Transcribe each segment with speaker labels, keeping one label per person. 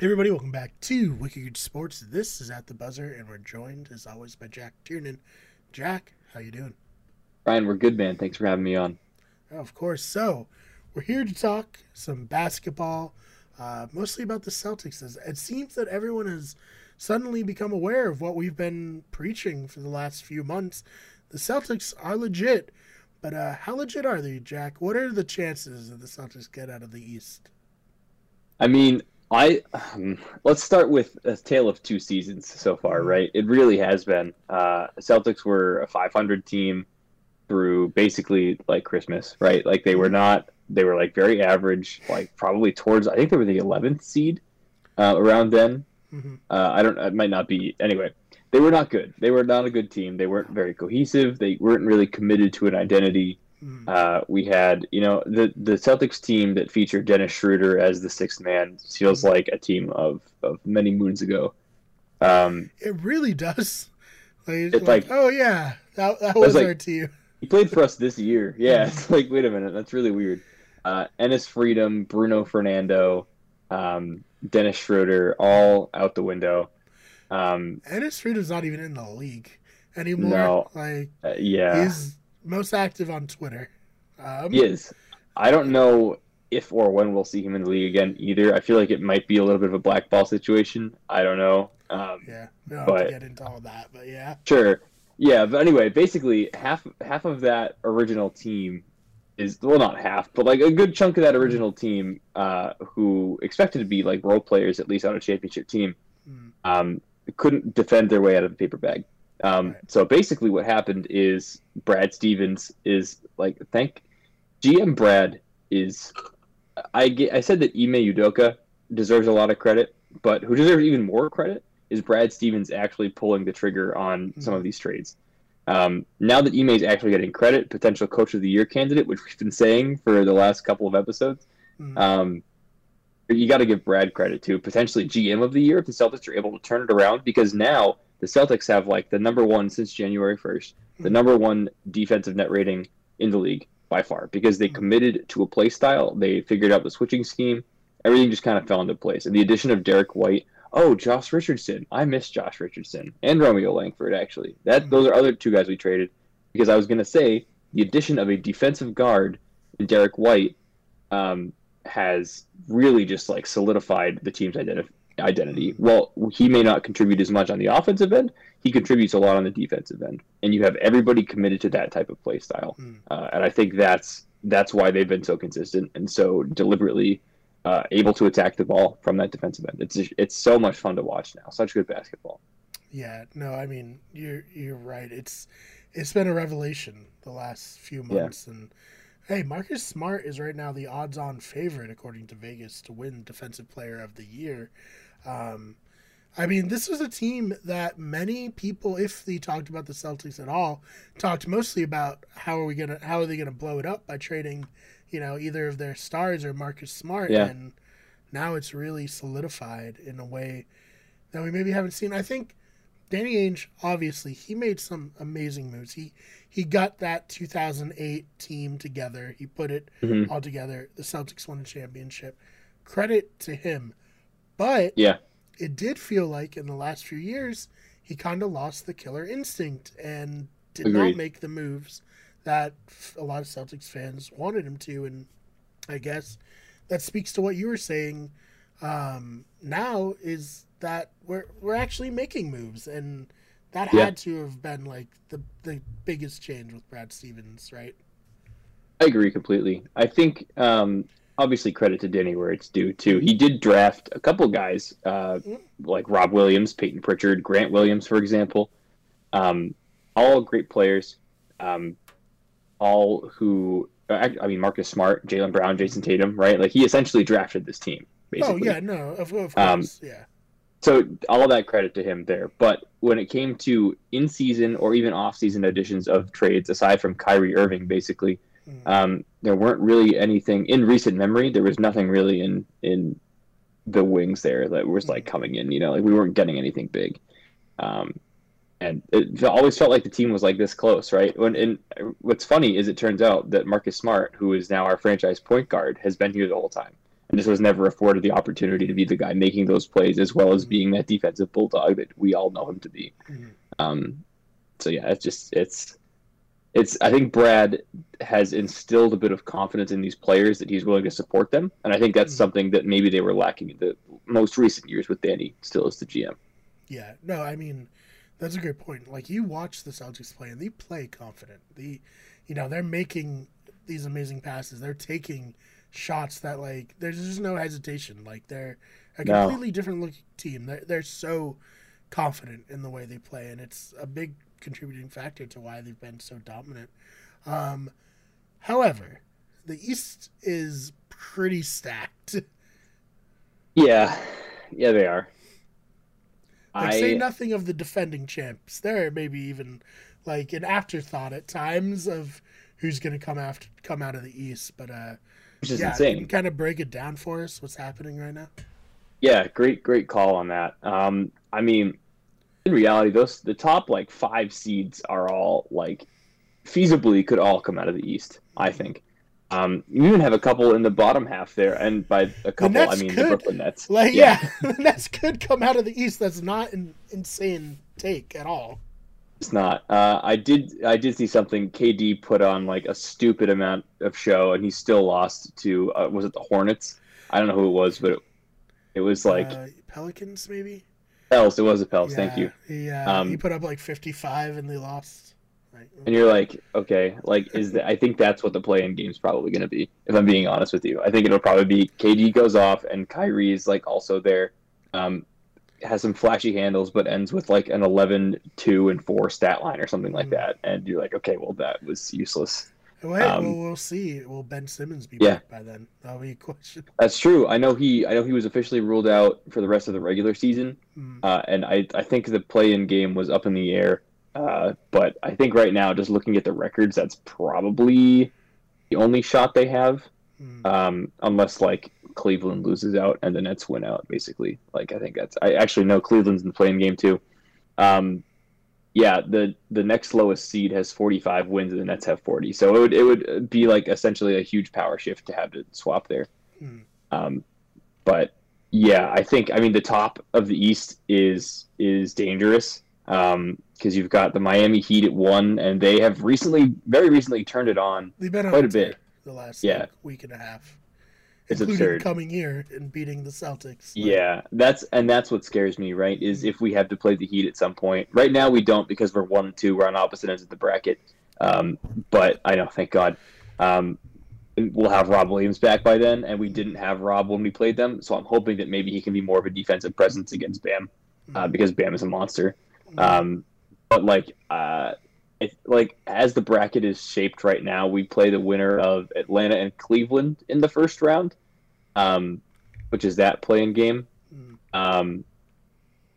Speaker 1: Hey everybody, welcome back to Wicked Sports. This is at the buzzer, and we're joined as always by Jack Tiernan. Jack, how you doing?
Speaker 2: Ryan, we're good, man. Thanks for having me on.
Speaker 1: Oh, of course. So we're here to talk some basketball, uh, mostly about the Celtics. It seems that everyone has suddenly become aware of what we've been preaching for the last few months. The Celtics are legit, but uh, how legit are they, Jack? What are the chances that the Celtics get out of the East?
Speaker 2: I mean, I um, let's start with a tale of two seasons so far,
Speaker 1: Mm-hmm.
Speaker 2: right? It really has been. Uh, Celtics were a 500 team through basically like Christmas, right? Like they were not. They were like very average, like probably towards. I think they were the 11th seed uh, around then.
Speaker 1: hmm
Speaker 2: Uh, I don't. It might not be. Anyway, they were not good. They were not a good team. They weren't very cohesive. They weren't really committed to an identity.
Speaker 1: Hmm
Speaker 2: Uh, we had, you know, the the Celtics team that featured Dennis Schroeder as the sixth man feels like a team of, of many moons ago. Um,
Speaker 1: It really does. Like, it's like,
Speaker 2: like-
Speaker 1: oh yeah, that, that
Speaker 2: was
Speaker 1: was
Speaker 2: like-
Speaker 1: our team.
Speaker 2: he played for us this year. Yeah, it's like, wait a minute, that's really weird. Uh, Enes Freedom, Bruno Fernando, um, Dennis Schroeder, all out the window. Um,
Speaker 1: Enes Freedom's not even in the league anymore.
Speaker 2: No.
Speaker 1: Like
Speaker 2: uh, yeah,
Speaker 1: he's most active on Twitter. Um,
Speaker 2: he is. I don't know if or when we'll see him in the league again either. I feel like it might be a little bit of a blackball situation. I don't know. Um,
Speaker 1: Yeah, we
Speaker 2: But-
Speaker 1: to get into all that, but yeah.
Speaker 2: Sure. Yeah, but anyway, basically half half of that original team is well not half, but like a good chunk of that original team uh, who expected to be like role players at least on a championship team
Speaker 1: Mm.
Speaker 2: um, couldn't defend their way out of the paper bag. Um,
Speaker 1: Right.
Speaker 2: So basically, what happened is Brad Stevens is like thank GM Brad is I get, I said that Ime Udoka deserves a lot of credit, but who deserves even more credit is Brad Stevens actually pulling the trigger on some of these trades. Um, now that Ime is actually getting credit, potential Coach of the Year candidate, which we've been saying for the last couple of episodes,
Speaker 1: Mm.
Speaker 2: um, you got to give Brad credit too. Potentially GM of the year if the Celtics are able to turn it around, because now the Celtics have like the number one since January first, the
Speaker 1: Mhm.
Speaker 2: number one defensive net rating in the league by far, because they
Speaker 1: Mhm.
Speaker 2: committed to a play style. They figured out the switching scheme. Everything just kind of fell into place. And the addition of Derrick White, oh Josh Richardson, I miss Josh Richardson and Romeo Langford actually. That
Speaker 1: Mhm.
Speaker 2: those are other two guys we traded because I was gonna say the addition of a defensive guard in Derrick White um, has really just like solidified the team's identi- identity. Well, he may not contribute as much on the offensive end. He contributes a lot on the defensive end, and you have everybody committed to that type of play style.
Speaker 1: Mm.
Speaker 2: Uh, and I think that's that's why they've been so consistent and so deliberately uh, able to attack the ball from that defensive end. It's it's so much fun to watch now. Such good basketball.
Speaker 1: Yeah, no, I mean you're you're right. It's it's been a revelation the last few
Speaker 2: Yeah.
Speaker 1: months, and hey, Marcus Smart is right now the odds-on favorite according to Vegas to win Defensive Player of the Year. Um, I mean, this was a team that many people, if they talked about the Celtics at all, talked mostly about how are we gonna how are they gonna blow it up by trading, you know, either of their stars or Marcus Smart,
Speaker 2: Yeah.
Speaker 1: and now it's really solidified in a way that we maybe haven't seen. I think Danny Ainge, obviously, he made some amazing moves. He he got that 2008 team together. He put it
Speaker 2: Mhm.
Speaker 1: all together. The Celtics won a championship. Credit to him. But
Speaker 2: Yeah.
Speaker 1: it did feel like in the last few years he kind of lost the killer instinct and did not make the moves that a lot of Celtics fans wanted him to. And I guess that speaks to what you were saying um, now is that we're we're actually making moves, and that
Speaker 2: Yeah.
Speaker 1: had to have been like the the biggest change with Brad Stevens, right?
Speaker 2: I agree completely. I think um, obviously credit to Denny where it's due too. He did draft a couple guys uh, like Rob Williams, Payton Pritchard, Grant Williams, for example. Um, all great players. Um, all who I I mean Marcus Smart, Jaylen Brown, Jayson Tatum, right? Like he essentially drafted this team. Basically.
Speaker 1: Oh yeah, no, of, of
Speaker 2: Um,
Speaker 1: course, yeah.
Speaker 2: so all that credit to him there. But when it came to in season or even off season additions of trades, aside from Kyrie Irving, basically,
Speaker 1: Mm.
Speaker 2: um, there weren't really anything in recent memory. There was nothing really in in the wings there that was like coming in. You know, like we weren't getting anything big. Um, and it always felt like the team was like this close, right? When and what's funny is it turns out that Marcus Smart, who is now our franchise point guard, has been here the whole time. and just was never afforded the opportunity to be the guy making those plays as well as being that defensive bulldog that we all know him to be.
Speaker 1: Mhm.
Speaker 2: Um, so yeah, it's just it's it's. I think Brad has instilled a bit of confidence in these players that he's willing to support them, and I think that's
Speaker 1: Mhm.
Speaker 2: something that maybe they were lacking in the most recent years with Danny still as the GM.
Speaker 1: Yeah, no, I mean, that's a great point. Like you watch the Celtics play, and they play confident. The, you know, they're making these amazing passes. They're taking shots that like there's just no hesitation. Like they're a
Speaker 2: No.
Speaker 1: completely different looking team. They're they're so confident in the way they play, and it's a big contributing factor to why they've been so dominant. Um, however, the East is pretty stacked.
Speaker 2: Yeah, yeah, they are.
Speaker 1: Like,
Speaker 2: I
Speaker 1: say nothing of the defending champs. They're maybe even like an afterthought at times of who's going to come after come out of the East. But uh,
Speaker 2: which is
Speaker 1: yeah,
Speaker 2: insane.
Speaker 1: you can kind of break it down for us. What's happening right now?
Speaker 2: Yeah, great, great call on that. Um, I mean, in reality, those the top like five seeds are all like feasibly could all come out of the East. I think. Um, you even have a couple in the bottom half there, and by a couple, I mean the. Brooklyn Nets.
Speaker 1: Like, yeah, the Nets could come out of the East. That's not an insane take at all.
Speaker 2: It's not. Uh, I did. I did see something. KD put on like a stupid amount of show, and he still lost to. Uh, was it the Hornets? I don't know who it was, but it, it was like
Speaker 1: uh, Pelicans, maybe.
Speaker 2: Pels. It was the Pels. Thank you.
Speaker 1: He, uh,
Speaker 2: Um,
Speaker 1: he put up like 55 and they lost. Like,
Speaker 2: And you're like, okay, like is that? I think that's what the play-in game's probably going to be. If I'm being honest with you, I think it'll probably be KD goes off and Kyrie's like also there, um, has some flashy handles, but ends with like an 11, 2, and four stat line or something like
Speaker 1: Mhm.
Speaker 2: that. And you're like, okay, well that was useless.
Speaker 1: Well,
Speaker 2: um,
Speaker 1: well, we'll see. Will Ben Simmons be
Speaker 2: Yeah.
Speaker 1: back by then? That'll be a question.
Speaker 2: That's true. I know he. I know he was officially ruled out for the rest of the regular season,
Speaker 1: Mm.
Speaker 2: uh, and I. I think the play-in game was up in the air. Uh, but I think right now, just looking at the records, that's probably the only shot they have.
Speaker 1: Mm.
Speaker 2: um, unless like Cleveland loses out and the Nets win out, basically. Like I think that's I actually know Cleveland's in the play-in game too. Um, yeah, the the next lowest seed has 45 wins and the Nets have 40, so it would it would be like essentially a huge power shift to have to swap there.
Speaker 1: Hmm.
Speaker 2: Um, but yeah, I think I mean the top of the East is is dangerous because you've got the Miami Heat at one, and they have recently, very recently, turned it on.
Speaker 1: They've been on
Speaker 2: quite a bit.
Speaker 1: the last
Speaker 2: Yeah.
Speaker 1: like, week and a half,
Speaker 2: It's absurd.
Speaker 1: coming here and beating the Celtics. Like,
Speaker 2: Yeah, that's and that's what scares me, right? Is if we have to play the Heat at some point. Right now we don't because we're one and two. We're on opposite ends of the bracket. Um, but I know, thank God. Um, we'll have Rob Williams back by then, and we didn't have Rob when we played them. So I'm hoping that maybe he can be more of a defensive presence against Bam, uh, because Bam is a monster.
Speaker 1: Mm.
Speaker 2: Um, but like, uh, like as the bracket is shaped right now, we play the winner of Atlanta and Cleveland in the first round, um, which is that play-in game.
Speaker 1: Mm.
Speaker 2: Um,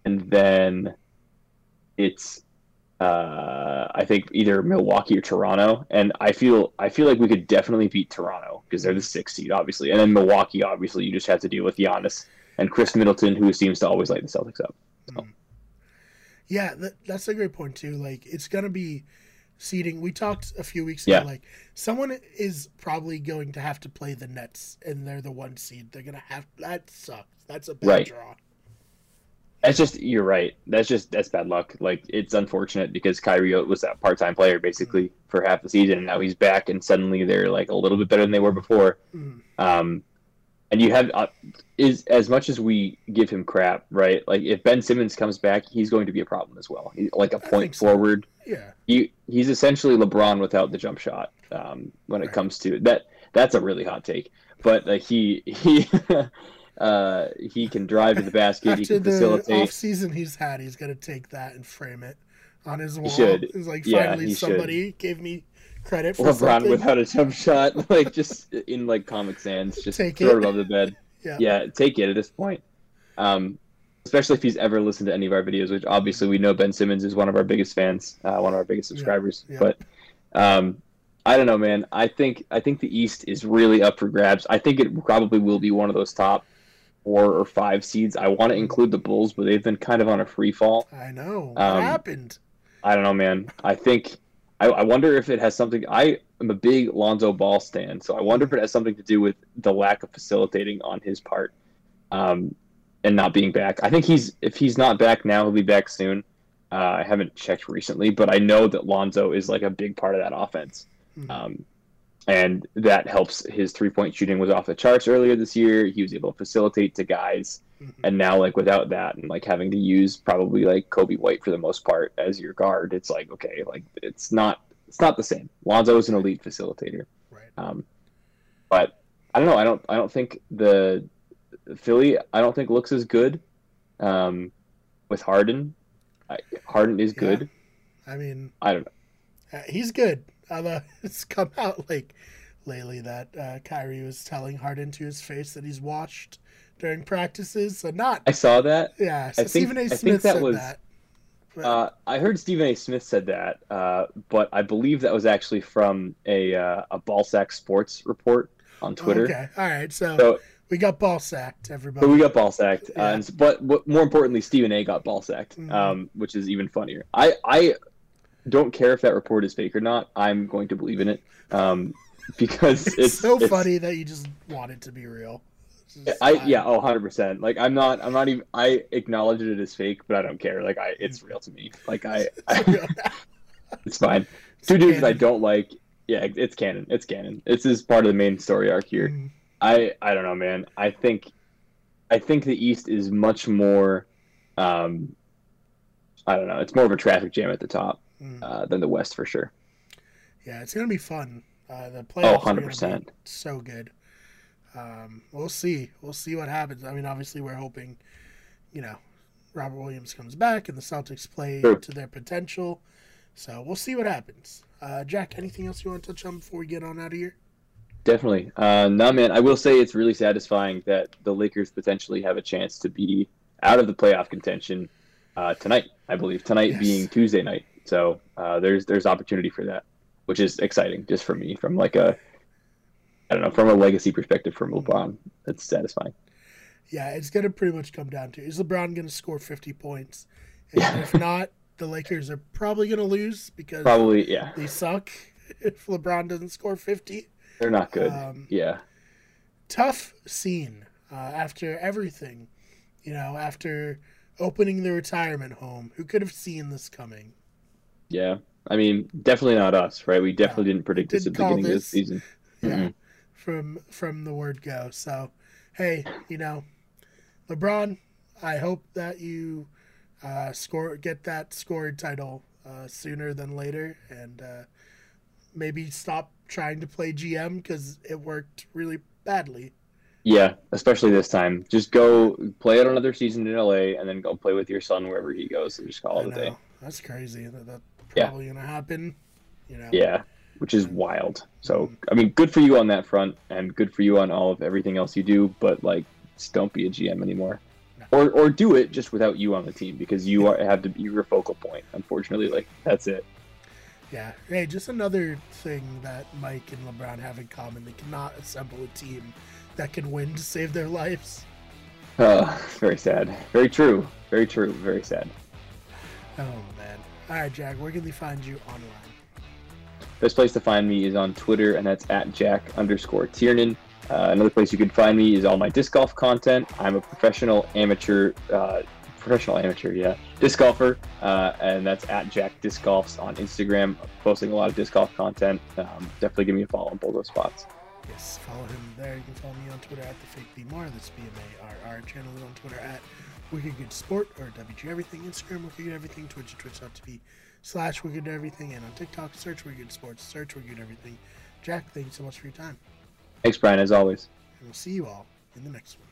Speaker 2: and then it's uh, I think either Milwaukee or Toronto, and I feel I feel like we could definitely beat Toronto because they're the sixth seed, obviously, and then Milwaukee, obviously, you just have to deal with Giannis and Khris Middleton, who seems to always light the Celtics up. So.
Speaker 1: Yeah, that, that's a great point too. Like it's gonna be seeding. We talked a few weeks
Speaker 2: Yeah.
Speaker 1: ago. Like someone is probably going to have to play the Nets, and they're the one seed. They're gonna have that sucks. That's a bad
Speaker 2: Right.
Speaker 1: draw.
Speaker 2: That's just you're right. That's just that's bad luck. Like it's unfortunate because Kyrie was that part time player basically for half the season, and now he's back, and suddenly they're like a little bit better than they were before.
Speaker 1: Mm.
Speaker 2: Um, and you have uh, is as much as we give him crap, right? Like if Ben Simmons comes back, he's going to be a problem as well. He, like a point
Speaker 1: so.
Speaker 2: forward.
Speaker 1: Yeah,
Speaker 2: He he's essentially LeBron without the jump shot. Um, when it comes to that, that's a really hot take. But like he he. Uh, he can drive to the basket. he
Speaker 1: after
Speaker 2: can
Speaker 1: the
Speaker 2: facilitate.
Speaker 1: off season he's had, he's gonna take that and frame it on his wall.
Speaker 2: should.
Speaker 1: It's like
Speaker 2: Yeah,
Speaker 1: finally
Speaker 2: should.
Speaker 1: somebody gave me credit for
Speaker 2: LeBron
Speaker 1: something.
Speaker 2: without a jump shot, like just in like Comic Sans, just
Speaker 1: Take
Speaker 2: throw
Speaker 1: it.
Speaker 2: it above the bed.
Speaker 1: Yeah.
Speaker 2: take it at this point. Um, especially if he's ever listened to any of our videos, which obviously we know Ben Simmons is one of our biggest fans, uh, one of our biggest subscribers.
Speaker 1: yeah.
Speaker 2: But um, I don't know, man. I think I think the East is really up for grabs. I think it probably will be one of those top four or five seeds. I want to include the Bulls, but they've been kind of on a free fall.
Speaker 1: I know
Speaker 2: Um,
Speaker 1: happened.
Speaker 2: I don't know, man. I think I, I wonder if it has something. I am a big Lonzo Ball stand, so I wonder if it has something to do with the lack of facilitating on his part, um, and not being back. I think he's if he's not back now, he'll be back soon. Uh, I haven't checked recently, but I know that Lonzo is like a big part of that offense,
Speaker 1: Mhm.
Speaker 2: um, and that helps. His three point shooting was off the charts earlier this year. He was able to facilitate to guys
Speaker 1: Mhm.
Speaker 2: and now like without that and like having to use probably like Coby White for the most part as your guard, it's like okay, like it's not it's not the same. Lonzo is an elite facilitator,
Speaker 1: Right.
Speaker 2: um, but I don't know. I don't I don't think the Philly I don't think looks as good um, with Harden. I, Harden is good.
Speaker 1: I mean,
Speaker 2: I don't know.
Speaker 1: uh, he's good. Although it's come out like lately that uh, Kyrie was telling Harden to his face that he's washed during practices. So not
Speaker 2: I saw that.
Speaker 1: yeah. So
Speaker 2: I think-
Speaker 1: Stephen A.
Speaker 2: I think
Speaker 1: Smith
Speaker 2: that
Speaker 1: said
Speaker 2: was-
Speaker 1: that. But,
Speaker 2: Uh, I heard Stephen A. Smith said that, uh, but I believe that was actually from a uh, a Ballsack Sports report on Twitter.
Speaker 1: Okay. All right. So,
Speaker 2: So
Speaker 1: we got ball sacked, everybody.
Speaker 2: But we got ball sacked,
Speaker 1: Yeah.
Speaker 2: uh, and, but what, more importantly, Stephen A. got ball sacked,
Speaker 1: Mhm.
Speaker 2: um, which is even funnier. I I don't care if that report is fake or not. I'm going to believe in it um, because
Speaker 1: it's,
Speaker 2: it's,
Speaker 1: so
Speaker 2: it's-
Speaker 1: funny that you just want it to be real. It's
Speaker 2: I yeah, oh, 100 percent. Like I'm not I'm not even I acknowledge it as fake, but I don't care. Like I it's real to me. Like I, I it's fine. Two dudes I don't like. Yeah, it's canon. It's canon. This is part of the main story arc here.
Speaker 1: Mm,
Speaker 2: I I don't know, man. I think I think the East is much more. Um, I don't know. It's more of a traffic jam at the top
Speaker 1: mm.
Speaker 2: uh, than the West for sure.
Speaker 1: Yeah, it's gonna be fun. Uh, the playoffs
Speaker 2: Oh,
Speaker 1: are gonna be
Speaker 2: 100%.
Speaker 1: so good. Um, we'll see. We'll see what happens. I mean, obviously, we're hoping, you know, Robert Williams comes back and the Celtics play
Speaker 2: True.
Speaker 1: to their potential. So we'll see what happens. Uh, Jack, anything else you want to touch on before we get on out of here?
Speaker 2: Definitely. Uh, no, man. I will say it's really satisfying that the Lakers potentially have a chance to be out of the playoff contention uh, tonight. I believe tonight
Speaker 1: Yes.
Speaker 2: being Tuesday night. So uh, there's there's opportunity for that, which is exciting just for me from like a I don't know from a legacy perspective from LeBron. It's satisfying.
Speaker 1: Yeah, it's gonna pretty much come down to is LeBron gonna score fifty points? And
Speaker 2: Yeah.
Speaker 1: if not, the Lakers are probably gonna lose because
Speaker 2: Probably yeah.
Speaker 1: they suck. If LeBron doesn't score fifty,
Speaker 2: They're not good.
Speaker 1: Um,
Speaker 2: yeah.
Speaker 1: tough scene uh, after everything. You know, after opening the retirement home, who could have seen this coming?
Speaker 2: Yeah. I mean, definitely not us, right? We definitely didn't predict this at the beginning of
Speaker 1: this.
Speaker 2: this season.
Speaker 1: Yeah,
Speaker 2: Mhm.
Speaker 1: From from the word go. So, hey, you know, LeBron, I hope that you uh, score get that scored title uh, sooner than later, and uh, maybe stop trying to play GM because it worked really badly.
Speaker 2: Yeah, especially this time. Just go play out another season in LA and then go play with your son wherever he goes and just call it a day.
Speaker 1: that's crazy. That, that's
Speaker 2: Yeah.
Speaker 1: probably gonna happen. You know.
Speaker 2: Yeah, which is wild. So, I mean, good for you on that front and good for you on all of everything else you do, but like, just don't be a GM anymore. Or, or do it just without you on the team because you are, have to be your focal point. Unfortunately, like that's it.
Speaker 1: Yeah. Hey, just another thing that Mike and LeBron have in common: they cannot assemble a team that can win to save their lives.
Speaker 2: Uh, very sad. Very true. Very true. Very sad.
Speaker 1: Oh man. All right, Jack. Where can they find you online?
Speaker 2: Best place to find me is on Twitter, and that's at Jack underscore Tiernan. Uh, another place you can find me is all my disc golf content. I'm a professional amateur, uh, professional amateur, yeah, disc golfer, uh, and that's at Jack Disc Golfs on Instagram. Posting a lot of disc golf content. Um, definitely give me a follow on both those spots.
Speaker 1: Yes, follow him there. You can follow me on Twitter at the fake BMR. That's B M A R R. Channel is on Twitter at Wicked Good Sport or WG Everything. Instagram Wicked Everything. Twitch at twitch.tv slash Wicked Everything. And on TikTok, search Wicked Sports. Search Wicked Everything. Jack, thank you so much for your time.
Speaker 2: Thanks, Brian, as always.
Speaker 1: And we'll see you all in the next one.